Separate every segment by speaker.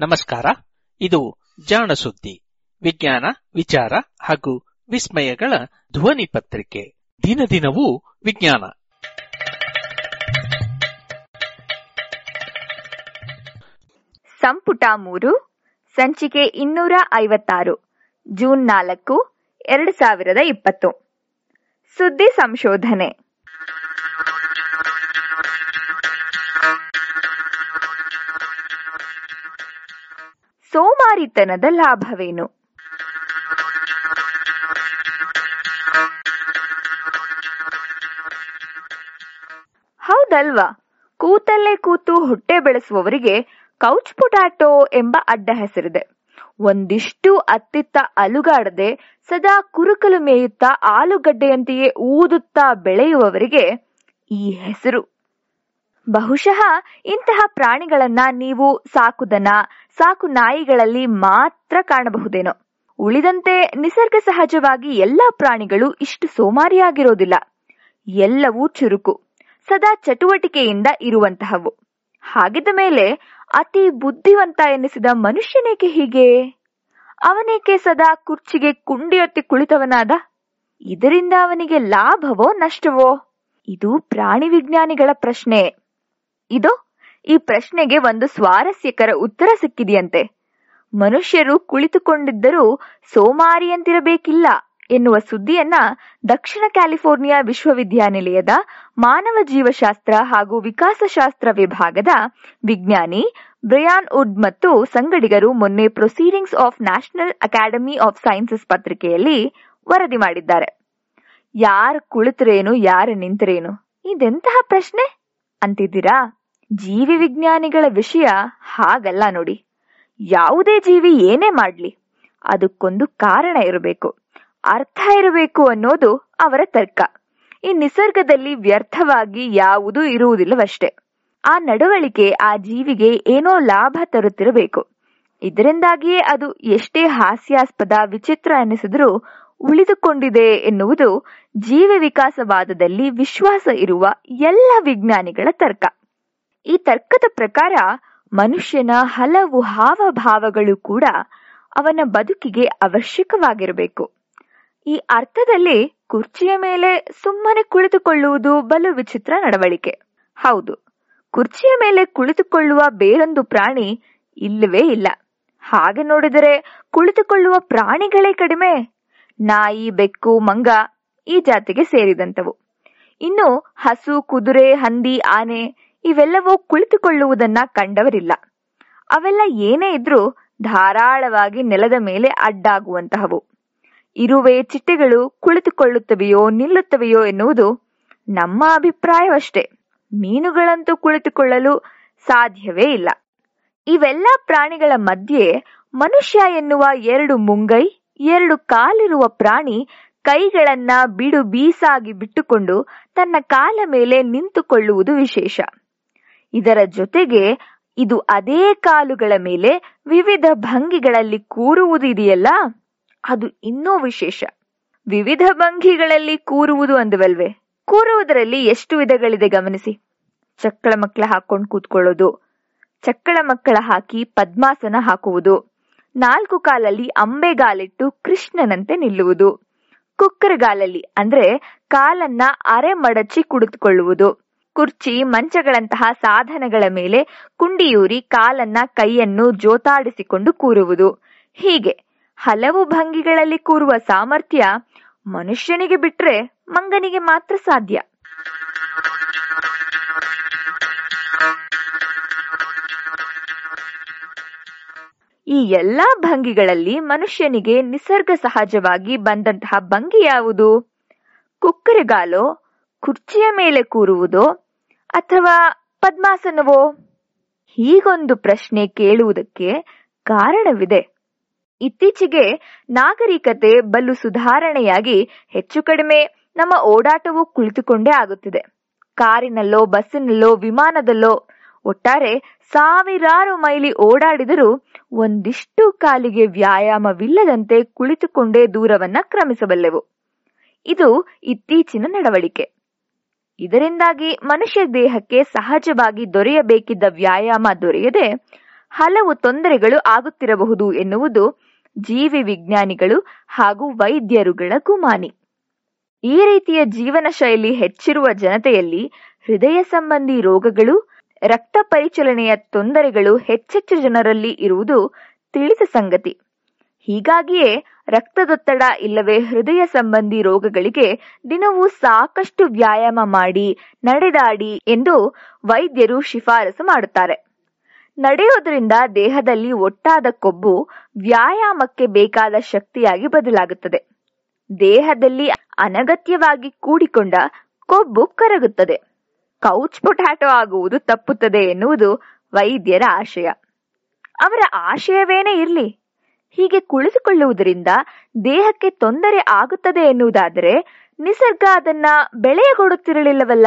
Speaker 1: ನಮಸ್ಕಾರ. ಇದು ಜಾಣಸುದ್ದಿ, ವಿಜ್ಞಾನ, ವಿಚಾರ ಹಾಗೂ ವಿಸ್ಮಯಗಳ ಧ್ವನಿ ಪತ್ರಿಕೆ. ದಿನ ದಿನವೂ ವಿಜ್ಞಾನ.
Speaker 2: ಸಂಪುಟ ಮೂರು, ಸಂಚಿಕೆ ಇನ್ನೂರ ಐವತ್ತಾರು, ಜೂನ್ ನಾಲ್ಕು, ಎರಡು ಸಾವಿರದ ಇಪ್ಪತ್ತು. ಸುದ್ದಿ ಸಂಶೋಧನೆ. ಸೋಮಾರಿತನದ ಲಾಭವೇನು? ಹೌದಲ್ವಾ? ಕೂತಲ್ಲೇ ಕೂತು ಹೊಟ್ಟೆ ಬೆಳೆಸುವವರಿಗೆ ಕೌಚ್ ಪೊಟ್ಯಾಟೋ ಎಂಬ ಅಡ್ಡ ಹೆಸರಿದೆ. ಒಂದಿಷ್ಟು ಅತ್ತಿತ್ತ ಅಲುಗಾಡದೆ ಸದಾ ಕುರುಕಲು ಮೇಯುತ್ತಾ ಆಲೂಗಡ್ಡೆಯಂತೆಯೇ ಊದುತ್ತಾ ಬೆಳೆಯುವವರಿಗೆ ಈ ಹೆಸರು. ಬಹುಶಃ ಇಂತಹ ಪ್ರಾಣಿಗಳನ್ನ ನೀವು ಸಾಕುದನ ಸಾಕು ನಾಯಿಗಳಲ್ಲಿ ಮಾತ್ರ ಕಾಣಬಹುದೇನೋ. ಉಳಿದಂತೆ ನಿಸರ್ಗ ಸಹಜವಾಗಿ ಎಲ್ಲಾ ಪ್ರಾಣಿಗಳು ಇಷ್ಟು ಸೋಮಾರಿಯಾಗಿರೋದಿಲ್ಲ. ಎಲ್ಲವೂ ಚುರುಕು, ಸದಾ ಚಟುವಟಿಕೆಯಿಂದ ಇರುವಂತಹವು. ಹಾಗಿದ್ದ ಮೇಲೆ ಅತಿ ಬುದ್ಧಿವಂತ ಎನಿಸಿದ ಮನುಷ್ಯನೇಕೆ ಹೀಗೆ? ಅವನೇಕೆ ಸದಾ ಕುರ್ಚಿಗೆ ಕುಂಡಿಯೊತ್ತಿ ಕುಳಿತವನಾದ? ಇದರಿಂದ ಅವನಿಗೆ ಲಾಭವೋ ನಷ್ಟವೋ? ಇದು ಪ್ರಾಣಿ ವಿಜ್ಞಾನಿಗಳ ಪ್ರಶ್ನೆ. ಇದು ಈ ಪ್ರಶ್ನೆಗೆ ಒಂದು ಸ್ವಾರಸ್ಯಕರ ಉತ್ತರ ಸಿಕ್ಕಿದೆಯಂತೆ. ಮನುಷ್ಯರು ಕುಳಿತುಕೊಂಡಿದ್ದರೂ ಸೋಮಾರಿಯಂತಿರಬೇಕಿಲ್ಲ ಎನ್ನುವ ಸುದ್ದಿಯನ್ನ ದಕ್ಷಿಣ ಕ್ಯಾಲಿಫೋರ್ನಿಯಾ ವಿಶ್ವವಿದ್ಯಾನಿಲಯದ ಮಾನವ ಜೀವಶಾಸ್ತ್ರ ಹಾಗೂ ವಿಕಾಸಶಾಸ್ತ್ರ ವಿಭಾಗದ ವಿಜ್ಞಾನಿ ಬ್ರಿಯಾನ್ ವುಡ್ ಮತ್ತು ಸಂಗಡಿಗರು ಮೊನ್ನೆ proceedings of National Academy of Sciences ಪತ್ರಿಕೆಯಲ್ಲಿ ವರದಿ ಮಾಡಿದ್ದಾರೆ. ಯಾರು ಕುಳಿತರೇನು, ಯಾರು ನಿಂತರೇನು, ಇದೆಂತಹ ಪ್ರಶ್ನೆ? ಅಂತಿದ್ದೀರಾ? ಜೀವಿ ವಿಜ್ಞಾನಿಗಳ ವಿಷಯ ಹಾಗಲ್ಲ ನೋಡಿ. ಯಾವುದೇ ಜೀವಿ ಏನೇ ಮಾಡ್ಲಿ, ಅದಕ್ಕೊಂದು ಕಾರಣ ಇರಬೇಕು. ಅರ್ಥ ಇರಬೇಕು ಅನ್ನೋದು ಅವರ ತರ್ಕ. ಈ ನಿಸರ್ಗದಲ್ಲಿ ವ್ಯರ್ಥವಾಗಿ ಯಾವುದೂ ಇರುವುದಿಲ್ಲವಷ್ಟೇ. ಆ ನಡವಳಿಕೆ ಆ ಜೀವಿಗೆ ಏನೋ ಲಾಭ ತರುತ್ತಿರಬೇಕು. ಇದರಿಂದಾಗಿಯೇ ಅದು ಎಷ್ಟೇ ಹಾಸ್ಯಾಸ್ಪದ ವಿಚಿತ್ರ ಎನಿಸಿದರೂ ಉಳಿದುಕೊಂಡಿದೆ ಎನ್ನುವುದು ಜೀವ ವಿಕಾಸವಾದದಲ್ಲಿ ವಿಶ್ವಾಸ ಇರುವ ಎಲ್ಲ ವಿಜ್ಞಾನಿಗಳ ತರ್ಕ. ಈ ತರ್ಕದ ಪ್ರಕಾರ ಮನುಷ್ಯನ ಹಲವು ಹಾವಭಾವಗಳು ಕೂಡ ಅವನ ಬದುಕಿಗೆ ಅವಶ್ಯಕವಾಗಿರಬೇಕು. ಈ ಅರ್ಥದಲ್ಲಿ ಕುರ್ಚಿಯ ಮೇಲೆ ಸುಮ್ಮನೆ ಕುಳಿತುಕೊಳ್ಳುವುದು ಬಲು ವಿಚಿತ್ರ ನಡವಳಿಕೆ. ಹೌದು, ಕುರ್ಚಿಯ ಮೇಲೆ ಕುಳಿತುಕೊಳ್ಳುವ ಬೇರೊಂದು ಪ್ರಾಣಿ ಇಲ್ಲವೇ ಇಲ್ಲ. ಹಾಗೆ ನೋಡಿದರೆ ಕುಳಿತುಕೊಳ್ಳುವ ಪ್ರಾಣಿಗಳೇ ಕಡಿಮೆ. ನಾಯಿ, ಬೆಕ್ಕು, ಮಂಗ ಈ ಜಾತಿಗೆ ಸೇರಿದಂತವು ಇನ್ನು ಹಸು, ಕುದುರೆ, ಹಂದಿ, ಆನೆ ಇವೆಲ್ಲವೂ ಕುಳಿತುಕೊಳ್ಳುವುದನ್ನ ಕಂಡವರಿಲ್ಲ. ಅವೆಲ್ಲ ಏನೇ ಇದ್ರೂ ಧಾರಾಳವಾಗಿ ನೆಲದ ಮೇಲೆ ಅಡ್ಡಾಗುವಂತಹವು. ಇರುವೆ ಚಿಟ್ಟೆಗಳು ಕುಳಿತುಕೊಳ್ಳುತ್ತವೆಯೋ ನಿಲ್ಲುತ್ತವೆಯೋ ಎನ್ನುವುದು ನಮ್ಮ ಅಭಿಪ್ರಾಯವಷ್ಟೇ. ಮೀನುಗಳಂತೂ ಕುಳಿತುಕೊಳ್ಳಲು ಸಾಧ್ಯವೇ ಇಲ್ಲ. ಇವೆಲ್ಲ ಪ್ರಾಣಿಗಳ ಮಧ್ಯೆ ಮನುಷ್ಯ ಎನ್ನುವ ಎರಡು ಮುಂಗೈ, ಎರಡು ಕಾಲಿರುವ ಪ್ರಾಣಿ ಕೈಗಳನ್ನ ಬಿಡು ಬೀಸಾಗಿ ಬಿಟ್ಟುಕೊಂಡು ತನ್ನ ಕಾಲ ಮೇಲೆ ನಿಂತುಕೊಳ್ಳುವುದು ವಿಶೇಷ. ಇದರ ಜೊತೆಗೆ ಇದು ಅದೇ ಕಾಲುಗಳ ಮೇಲೆ ವಿವಿಧ ಭಂಗಿಗಳಲ್ಲಿ ಕೂರುವುದು ಇದೆಯಲ್ಲ? ಅದು ಇನ್ನೂ ವಿಶೇಷ. ವಿವಿಧ ಭಂಗಿಗಳಲ್ಲಿ ಕೂರುವುದು ಅಂದವಲ್ವೇ? ಕೂರುವುದರಲ್ಲಿ ಎಷ್ಟು ವಿಧಗಳಿದೆ ಗಮನಿಸಿ. ಚಕ್ಕಳ ಮಕ್ಕಳ ಹಾಕೊಂಡು ಕೂತ್ಕೊಳ್ಳೋದು, ಚಕ್ಕಳ ಮಕ್ಕಳ ಹಾಕಿ ಪದ್ಮಾಸನ ಹಾಕುವುದು, ನಾಲ್ಕು ಕಾಲಲ್ಲಿ ಅಂಬೆಗಾಲಿಟ್ಟು ಕೃಷ್ಣನಂತೆ ನಿಲ್ಲುವುದು ಕುಕ್ಕರಗಾಲಲ್ಲಿ ಅಂದ್ರೆ ಕಾಲನ್ನ ಅರೆ ಮಡಚಿ ಕುಳಿತುಕೊಳ್ಳುವುದು ಕುರ್ಚಿ, ಮಂಚಗಳಂತಹ ಸಾಧನಗಳ ಮೇಲೆ ಕುಂಡಿಯೂರಿ ಕಾಲನ್ನ ಕೈಯನ್ನು ಜೋತಾಡಿಸಿಕೊಂಡು ಕೂರುವುದು. ಹೀಗೆ ಹಲವು ಭಂಗಿಗಳಲ್ಲಿ ಕೂರುವ ಸಾಮರ್ಥ್ಯ ಮನುಷ್ಯನಿಗೆ ಬಿಟ್ರೆ ಮಂಗನಿಗೆ ಮಾತ್ರ ಸಾಧ್ಯ. ಈ ಎಲ್ಲಾ ಭಂಗಿಗಳಲ್ಲಿ ಮನುಷ್ಯನಿಗೆ ನಿಸರ್ಗ ಸಹಜವಾಗಿ ಬಂದಂತಹ ಭಂಗಿ ಯಾವುದು? ಕುಕ್ಕರೆಗಾಲೋ, ಕುರ್ಚಿಯ ಮೇಲೆ ಕೂರುವುದೋ ಅಥವಾ ಪದ್ಮಾಸನವೋ? ಹೀಗೊಂದು ಪ್ರಶ್ನೆ ಕೇಳುವುದಕ್ಕೆ ಕಾರಣವಿದೆ. ಇತ್ತೀಚೆಗೆ ನಾಗರಿಕತೆ ಬಲು ಸುಧಾರಣೆಯಾಗಿ ಹೆಚ್ಚು ಕಡಿಮೆ ನಮ್ಮ ಓಡಾಟವು ಕುಳಿತುಕೊಂಡೇ ಆಗುತ್ತಿದೆ. ಕಾರಿನಲ್ಲೋ, ಬಸ್ಸಿನಲ್ಲೋ, ವಿಮಾನದಲ್ಲೋ ಒಟ್ಟಾರೆ ಸಾವಿರಾರು ಮೈಲಿ ಓಡಾಡಿದರೂ ಒಂದಿಷ್ಟು ಕಾಲಿಗೆ ವ್ಯಾಯಾಮವಿಲ್ಲದಂತೆ ಕುಳಿತುಕೊಂಡೇ ದೂರವನ್ನ ಕ್ರಮಿಸಬಲ್ಲೆವು. ಇದು ಇತ್ತೀಚಿನ ನಡವಳಿಕೆ. ಇದರಿಂದಾಗಿ ಮನುಷ್ಯ ದೇಹಕ್ಕೆ ಸಹಜವಾಗಿ ದೊರೆಯಬೇಕಿದ್ದ ವ್ಯಾಯಾಮ ದೊರೆಯದೆ ಹಲವು ತೊಂದರೆಗಳು ಆಗುತ್ತಿರಬಹುದು ಎನ್ನುವುದು ಜೀವಿ ವಿಜ್ಞಾನಿಗಳು ಹಾಗೂ ವೈದ್ಯರುಗಳ ಗುಮಾನಿ. ಈ ರೀತಿಯ ಜೀವನ ಶೈಲಿ ಹೆಚ್ಚಿರುವ ಜನತೆಯಲ್ಲಿ ಹೃದಯ ಸಂಬಂಧಿ ರೋಗಗಳು, ರಕ್ತ ಪರಿಚಲನೆಯ ತೊಂದರೆಗಳು ಹೆಚ್ಚೆಚ್ಚು ಜನರಲ್ಲಿ ಇರುವುದು ತಿಳಿದ ಸಂಗತಿ. ಹೀಗಾಗಿಯೇ ರಕ್ತದೊತ್ತಡ ಇಲ್ಲವೇ ಹೃದಯ ಸಂಬಂಧಿ ರೋಗಗಳಿಗೆ ದಿನವೂ ಸಾಕಷ್ಟು ವ್ಯಾಯಾಮ ಮಾಡಿ, ನಡೆದಾಡಿ ಎಂದು ವೈದ್ಯರು ಶಿಫಾರಸು ಮಾಡುತ್ತಾರೆ. ನಡೆಯೋದ್ರಿಂದ ದೇಹದಲ್ಲಿ ಒಟ್ಟಾದ ಕೊಬ್ಬು ವ್ಯಾಯಾಮಕ್ಕೆ ಬೇಕಾದ ಶಕ್ತಿಯಾಗಿ ಬದಲಾಗುತ್ತದೆ. ದೇಹದಲ್ಲಿ ಅನಗತ್ಯವಾಗಿ ಕೂಡಿಕೊಂಡ ಕೊಬ್ಬು ಕರಗುತ್ತದೆ. ಕೌಚ್ ಪೊಟ್ಯಾಟೋ ಆಗುವುದು ತಪ್ಪುತ್ತದೆ ಎನ್ನುವುದು ವೈದ್ಯರ ಆಶಯ. ಅವರ ಆಶಯವೇನೇ ಇರಲಿ. ಹೀಗೆ ಕುಳಿತುಕೊಳ್ಳುವುದರಿಂದ ದೇಹಕ್ಕೆ ತೊಂದರೆ ಆಗುತ್ತದೆ ಎನ್ನುವುದಾದರೆ ನಿಸರ್ಗ ಅದನ್ನ ಬೆಳೆಯಗೊಡುತ್ತಿರಲಿಲ್ಲವಲ್ಲ.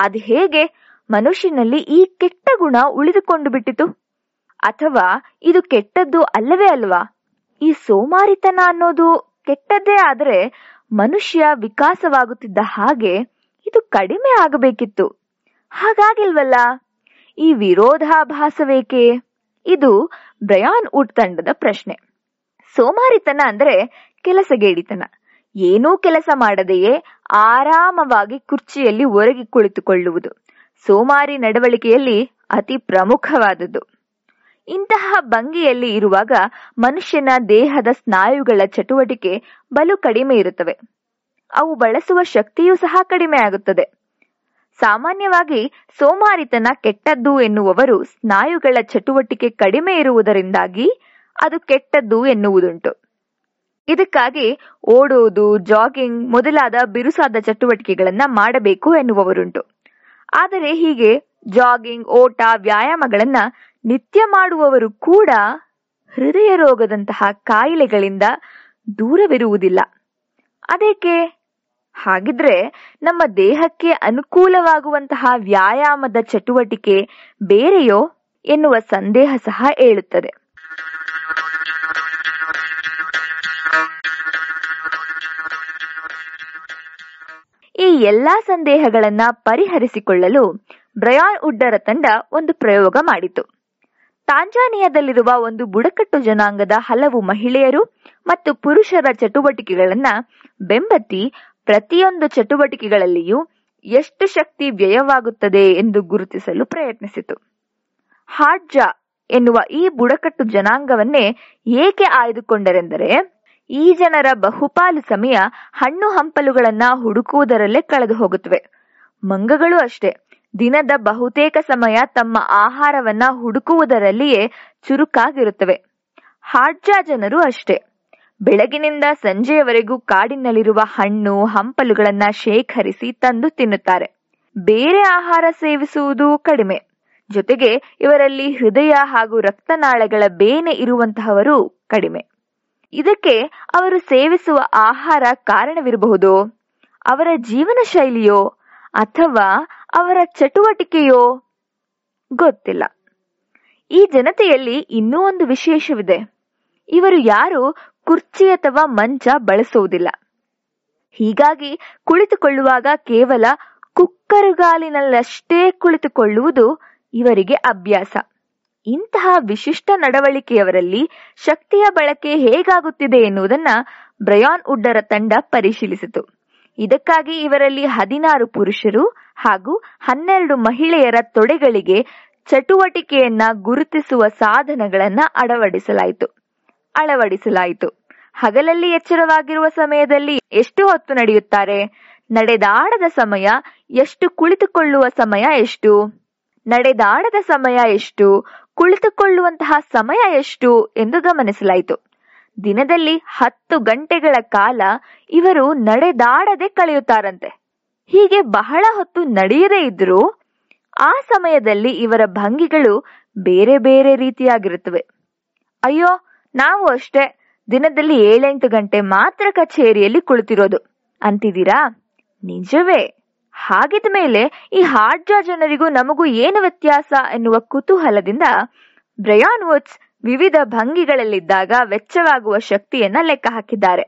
Speaker 2: ಅದು ಹೇಗೆ? ಮನುಷ್ಯನಲ್ಲಿ ಈ ಕೆಟ್ಟ ಗುಣ ಉಳಿದುಕೊಂಡು ಬಿಟ್ಟಿತು. ಅಥವಾ ಇದು ಕೆಟ್ಟದ್ದು ಅಲ್ಲವೇ ಅಲ್ವಾ? ಈ ಸೋಮಾರಿತನ ಅನ್ನೋದು ಕೆಟ್ಟದ್ದೇ ಆದರೆ ಮನುಷ್ಯ ವಿಕಾಸವಾಗುತ್ತಿದ್ದ ಹಾಗೆ ಇದು ಕಡಿಮೆ ಆಗಬೇಕಿತ್ತು. ಹಾಗಾಗಿಲ್ವಲ್ಲ? ಈ ವಿರೋಧಾಭಾಸವೇಕೆ? ಇದು ಬ್ರಯಾನ್ ಉಡ್ ತಂಡದ ಪ್ರಶ್ನೆ. ಸೋಮಾರಿತನ ಅಂದ್ರೆ ಕೆಲಸಗೇಡಿತನ. ಏನೂ ಕೆಲಸ ಮಾಡದೆಯೇ ಆರಾಮವಾಗಿ ಕುರ್ಚಿಯಲ್ಲಿ ಒರಗಿ ಕುಳಿತುಕೊಳ್ಳುವುದು. ಸೋಮಾರಿ ನಡವಳಿಕೆಯಲ್ಲಿ ಅತಿ ಪ್ರಮುಖವಾದದ್ದು. ಇಂತಹ ಭಂಗಿಯಲ್ಲಿ ಇರುವಾಗ ಮನುಷ್ಯನ ದೇಹದ ಸ್ನಾಯುಗಳ ಚಟುವಟಿಕೆ ಬಲು ಕಡಿಮೆ ಇರುತ್ತವೆ. ಅವು ಬಳಸುವ ಶಕ್ತಿಯೂ ಸಹ ಕಡಿಮೆ ಆಗುತ್ತದೆ. ಸಾಮಾನ್ಯವಾಗಿ ಸೋಮಾರಿತನ ಕೆಟ್ಟದ್ದು ಎನ್ನುವವರು ಸ್ನಾಯುಗಳ ಚಟುವಟಿಕೆ ಕಡಿಮೆ ಇರುವುದರಿಂದಾಗಿ ಅದು ಕೆಟ್ಟದ್ದು ಎನ್ನುವುದುಂಟು. ಇದಕ್ಕಾಗಿ ಓಡುವುದು, ಜಾಗಿಂಗ್ ಮೊದಲಾದ ಬಿರುಸಾದ ಚಟುವಟಿಕೆಗಳನ್ನ ಮಾಡಬೇಕು ಎನ್ನುವವರುಂಟು. ಆದರೆ ಹೀಗೆ ಜಾಗಿಂಗ್, ಓಟ, ವ್ಯಾಯಾಮಗಳನ್ನ ನಿತ್ಯ ಮಾಡುವವರು ಕೂಡ ಹೃದಯ ರೋಗದಂತಹ ಕಾಯಿಲೆಗಳಿಂದ ದೂರವಿರುವುದಿಲ್ಲ. ಅದೇಕೆ ಹಾಗಿದ್ರೆ ನಮ್ಮ ದೇಹಕ್ಕೆ ಅನುಕೂಲವಾಗುವಂತಹ ವ್ಯಾಯಾಮದ ಚಟುವಟಿಕೆ ಬೇರೆಯೋ ಎನ್ನುವ ಸಂದೇಹ ಸಹ ಏಳುತ್ತದೆ. ಈ ಎಲ್ಲಾ ಸಂದೇಹಗಳನ್ನ ಪರಿಹರಿಸಿಕೊಳ್ಳಲು ಬ್ರಯಾನ್ ಉಡ್ಡರ ತಂಡ ಒಂದು ಪ್ರಯೋಗ ಮಾಡಿತು. ತಾಂಜಾನಿಯಾದಲ್ಲಿರುವ ಒಂದು ಬುಡಕಟ್ಟು ಜನಾಂಗದ ಹಲವು ಮಹಿಳೆಯರು ಮತ್ತು ಪುರುಷರ ಚಟುವಟಿಕೆಗಳನ್ನ ಬೆಂಬತ್ತಿ ಪ್ರತಿಯೊಂದು ಚಟುವಟಿಕೆಗಳಲ್ಲಿಯೂ ಎಷ್ಟು ಶಕ್ತಿ ವ್ಯಯವಾಗುತ್ತದೆ ಎಂದು ಗುರುತಿಸಲು ಪ್ರಯತ್ನಿಸಿತು. ಹಾಡ್ಜಾ ಎನ್ನುವ ಈ ಬುಡಕಟ್ಟು ಜನಾಂಗವನ್ನೇ ಏಕೆ ಆಯ್ದುಕೊಂಡರೆಂದರೆ ಈ ಜನರ ಬಹುಪಾಲು ಸಮಯ ಹಣ್ಣು ಹಂಪಲುಗಳನ್ನ ಹುಡುಕುವುದರಲ್ಲೇ ಕಳೆದು ಹೋಗುತ್ತವೆ ಮಂಗಗಳು ಅಷ್ಟೇ. ದಿನದ ಬಹುತೇಕ ಸಮಯ ತಮ್ಮ ಆಹಾರವನ್ನ ಹುಡುಕುವುದರಲ್ಲಿಯೇ ಚುರುಕಾಗಿರುತ್ತವೆ. ಹಾಡ್ಜ ಜನರು ಅಷ್ಟೇ. ಬೆಳಗಿನಿಂದ ಸಂಜೆಯವರೆಗೂ ಕಾಡಿನಲ್ಲಿರುವ ಹಣ್ಣು ಹಂಪಲುಗಳನ್ನ ಶೇಖರಿಸಿ ತಂದು ತಿನ್ನುತ್ತಾರೆ. ಬೇರೆ ಆಹಾರ ಸೇವಿಸುವುದು ಕಡಿಮೆ. ಜೊತೆಗೆ ಇವರಲ್ಲಿ ಹೃದಯ ಹಾಗೂ ರಕ್ತನಾಳಗಳ ಬೇನೆ ಇರುವಂತಹವರು ಕಡಿಮೆ. ಇದಕ್ಕೆ ಅವರು ಸೇವಿಸುವ ಆಹಾರ ಕಾರಣವಿರಬಹುದು. ಅವರ ಜೀವನ ಶೈಲಿಯೋ ಅಥವಾ ಅವರ ಚಟುವಟಿಕೆಯೋ ಗೊತ್ತಿಲ್ಲ. ಈ ಜನತೆಯಲ್ಲಿ ಇನ್ನೂ ಒಂದು ವಿಶೇಷವಿದೆ. ಇವರು ಯಾರು ಕುರ್ಚಿ ಅಥವಾ ಮಂಚ ಬಳಸುವುದಿಲ್ಲ. ಹೀಗಾಗಿ ಕುಳಿತುಕೊಳ್ಳುವಾಗ ಕೇವಲ ಕುಕ್ಕರುಗಾಲಿನಲ್ಲಷ್ಟೇ ಕುಳಿತುಕೊಳ್ಳುವುದು ಇವರಿಗೆ ಅಭ್ಯಾಸ. ಇಂತಹ ವಿಶಿಷ್ಟ ನಡವಳಿಕೆಯವರಲ್ಲಿ ಶಕ್ತಿಯ ಬಳಕೆ ಹೇಗಾಗುತ್ತಿದೆ ಎನ್ನುವುದನ್ನ ಬ್ರಯಾನ್ ಉಡ್ಡರ ತಂಡ ಪರಿಶೀಲಿಸಿತು. ಇದಕ್ಕಾಗಿ ಇವರಲ್ಲಿ ಹದಿನಾರು ಪುರುಷರು ಹಾಗೂ ಹನ್ನೆರಡು ಮಹಿಳೆಯರ ತೊಡೆಗಳಿಗೆ ಚಟುವಟಿಕೆಯನ್ನ ಗುರುತಿಸುವ ಸಾಧನಗಳನ್ನ ಅಳವಡಿಸಲಾಯಿತು. ಅಳವಡಿಸಲಾಯಿತು. ಹಗಲಲ್ಲಿ ಎಚ್ಚರವಾಗಿರುವ ಸಮಯದಲ್ಲಿ ಎಷ್ಟು ಹೊತ್ತು ನಡೆಯುತ್ತಾರೆ? ನಡೆದಾಡದ ಸಮಯ ಎಷ್ಟು ಕುಳಿತುಕೊಳ್ಳುವ ಸಮಯ ಎಷ್ಟು? ನಡೆದಾಡದ ಸಮಯ ಎಷ್ಟು? ಕುಳಿತುಕೊಳ್ಳುವಂತಹ ಸಮಯ ಎಷ್ಟು ಎಂದು ಗಮನಿಸಲಾಯಿತು. ದಿನದಲ್ಲಿ ಹತ್ತು ಗಂಟೆಗಳ ಕಾಲ ಇವರು ನಡೆದಾಡದೆ ಕಳೆಯುತ್ತಾರಂತೆ. ಹೀಗೆ ಬಹಳ ಹೊತ್ತು ನಡೆಯದೇ ಇದ್ರೂ ಆ ಸಮಯದಲ್ಲಿ ಇವರ ಭಂಗಿಗಳು ಬೇರೆ ಬೇರೆ ರೀತಿಯಾಗಿರುತ್ತವೆ. ಅಯ್ಯೋ, ನಾವು ಅಷ್ಟೇ ದಿನದಲ್ಲಿ ಏಳೆಂಟು ಗಂಟೆ ಮಾತ್ರ ಕಚೇರಿಯಲ್ಲಿ ಕುಳಿತಿರೋದು. ಅಂತಿದ್ದೀರಾ? ನಿಜವೇ. ಹಾಗಿದ ಮೇಲೆ ಈ ಹಾಡ್ಜಾ ಜನರಿಗೂ ನಮಗೂ ಏನು ವ್ಯತ್ಯಾಸ ಎನ್ನುವ ಕುತೂಹಲದಿಂದ ಬ್ರಯಾನ್ ವುಡ್ಸ್ ವಿವಿಧ ಭಂಗಿಗಳಲ್ಲಿದ್ದಾಗ ವೆಚ್ಚವಾಗುವ ಶಕ್ತಿಯನ್ನ ಲೆಕ್ಕ ಹಾಕಿದ್ದಾರೆ.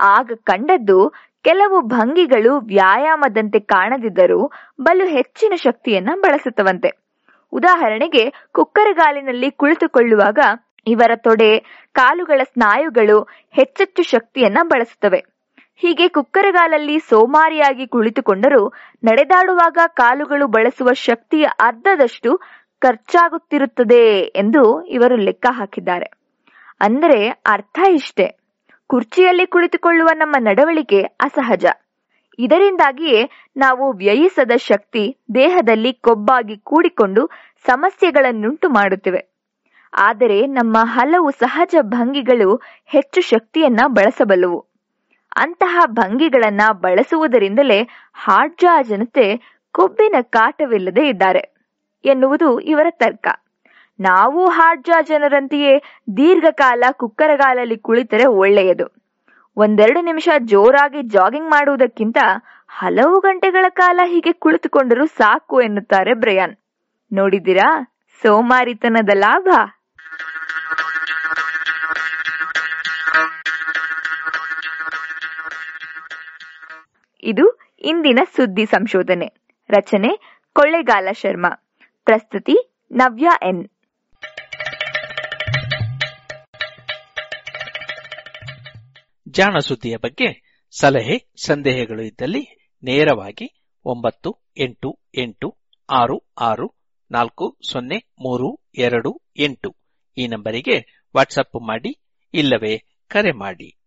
Speaker 2: ಆಗ ಕಂಡದ್ದು ಕೆಲವು ಭಂಗಿಗಳು ವ್ಯಾಯಾಮದಂತೆ ಕಾಣದಿದ್ದರೂ ಬಲು ಹೆಚ್ಚಿನ ಶಕ್ತಿಯನ್ನ ಬಳಸುತ್ತವಂತೆ. ಉದಾಹರಣೆಗೆ ಕುಕ್ಕರಗಾಲಿನಲ್ಲಿ ಕುಳಿತುಕೊಳ್ಳುವಾಗ ಇವರ ತೊಡೆ, ಕಾಲುಗಳ ಸ್ನಾಯುಗಳು ಹೆಚ್ಚೆಚ್ಚು ಶಕ್ತಿಯನ್ನ ಬಳಸುತ್ತವೆ. ಹೀಗೆ ಕುಕ್ಕರಗಾಲಲ್ಲಿ ಸೋಮಾರಿಯಾಗಿ ಕುಳಿತುಕೊಂಡರೂ ನಡೆದಾಡುವಾಗ ಕಾಲುಗಳು ಬಳಸುವ ಶಕ್ತಿಯ ಅರ್ಧದಷ್ಟು ಖರ್ಚಾಗುತ್ತಿರುತ್ತದೆ ಎಂದು ಇವರು ಲೆಕ್ಕ ಹಾಕಿದ್ದಾರೆ. ಅಂದರೆ ಅರ್ಥ ಇಷ್ಟೇ. ಕುರ್ಚಿಯಲ್ಲಿ ಕುಳಿತುಕೊಳ್ಳುವ ನಮ್ಮ ನಡವಳಿಕೆ ಅಸಹಜ. ಇದರಿಂದಾಗಿಯೇ ನಾವು ವ್ಯಯಿಸದ ಶಕ್ತಿ ದೇಹದಲ್ಲಿ ಕೊಬ್ಬಾಗಿ ಕೂಡಿಕೊಂಡು ಸಮಸ್ಯೆಗಳನ್ನುಂಟು ಮಾಡುತ್ತಿವೆ. ಆದರೆ ನಮ್ಮ ಹಲವು ಸಹಜ ಭಂಗಿಗಳು ಹೆಚ್ಚು ಶಕ್ತಿಯನ್ನ ಬಳಸಬಲ್ಲವು. ಅಂತಹ ಭಂಗಿಗಳನ್ನ ಬಳಸುವುದರಿಂದಲೇ ಹಾಡ್ಜಾ ಜನತೆ ಕೊಬ್ಬಿನ ಕಾಟವಿಲ್ಲದೆ ಇದ್ದಾರೆ ಎನ್ನುವುದು ಇವರ ತರ್ಕ. ನಾವು ಹಾಡ್ಜಾ ಜನರಂತೆಯೇ ದೀರ್ಘಕಾಲ ಕುಕ್ಕರಗಾಲಲ್ಲಿ ಕುಳಿತರೆ ಒಳ್ಳೆಯದು. ಒಂದೆರಡು ನಿಮಿಷ ಜೋರಾಗಿ ಜಾಗಿಂಗ್ ಮಾಡುವುದಕ್ಕಿಂತ ಹಲವು ಗಂಟೆಗಳ ಕಾಲ ಹೀಗೆ ಕುಳಿತುಕೊಂಡರೂ ಸಾಕು ಎನ್ನುತ್ತಾರೆ ಬ್ರಯಾನ್. ನೋಡಿದಿರಾ ಸೋಮಾರಿತನದ ಲಾಭ? ಇದು ಇಂದಿನ ಸುದ್ದಿ ಸಂಶೋಧನೆ. ರಚನೆ ಕೊಳ್ಳೆಗಾಲ ಶರ್ಮಾ. ಪ್ರಸ್ತುತಿ ನವ್ಯ ಎನ್.
Speaker 1: ಜಾಣ ಸುದ್ದಿಯ ಬಗ್ಗೆ ಸಲಹೆ, ಸಂದೇಹಗಳು ಇದ್ದಲ್ಲಿ ನೇರವಾಗಿ ಒಂಬತ್ತು, ಎಂಟು ಎಂಟು, ಆರು ಆರು, ನಾಲ್ಕು, ಸೊನ್ನೆ, ಮೂರು, ಎರಡು, ಎಂಟು ಈ ನಂಬರಿಗೆ ವಾಟ್ಸಪ್ ಮಾಡಿ ಇಲ್ಲವೇ ಕರೆ ಮಾಡಿ.